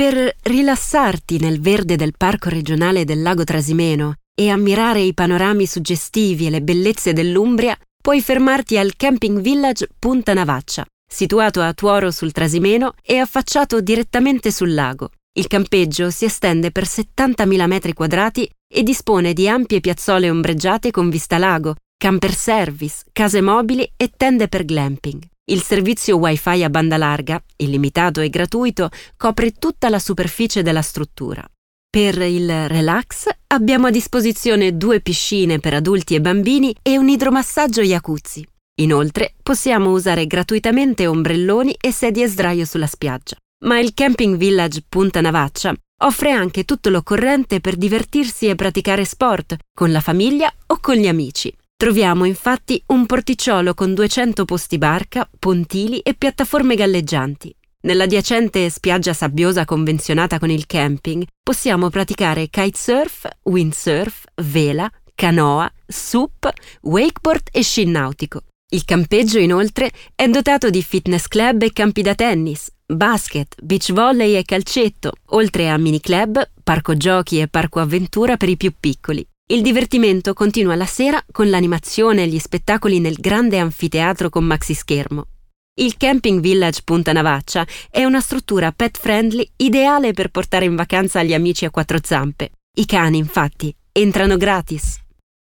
Per rilassarti nel verde del parco regionale del lago Trasimeno e ammirare i panorami suggestivi e le bellezze dell'Umbria, puoi fermarti al Camping Village Punta Navaccia, situato a Tuoro sul Trasimeno e affacciato direttamente sul lago. Il campeggio si estende per 70.000 metri quadrati e dispone di ampie piazzole ombreggiate con vista lago, camper service, case mobili e tende per glamping. Il servizio Wi-Fi a banda larga, illimitato e gratuito, copre tutta la superficie della struttura. Per il relax abbiamo a disposizione due piscine per adulti e bambini e un idromassaggio jacuzzi. Inoltre possiamo usare gratuitamente ombrelloni e sedie sdraio sulla spiaggia. Ma il Camping Village Punta Navaccia offre anche tutto l'occorrente per divertirsi e praticare sport con la famiglia o con gli amici. Troviamo infatti un porticciolo con 200 posti barca, pontili e piattaforme galleggianti. Nell'adiacente spiaggia sabbiosa convenzionata con il camping possiamo praticare kitesurf, windsurf, vela, canoa, sup, wakeboard e sci nautico. Il campeggio inoltre è dotato di fitness club e campi da tennis, basket, beach volley e calcetto, oltre a mini club, parco giochi e parco avventura per i più piccoli. Il divertimento continua la sera con l'animazione e gli spettacoli nel grande anfiteatro con maxi schermo. Il Camping Village Punta Navaccia è una struttura pet friendly ideale per portare in vacanza gli amici a quattro zampe. I cani, infatti, entrano gratis.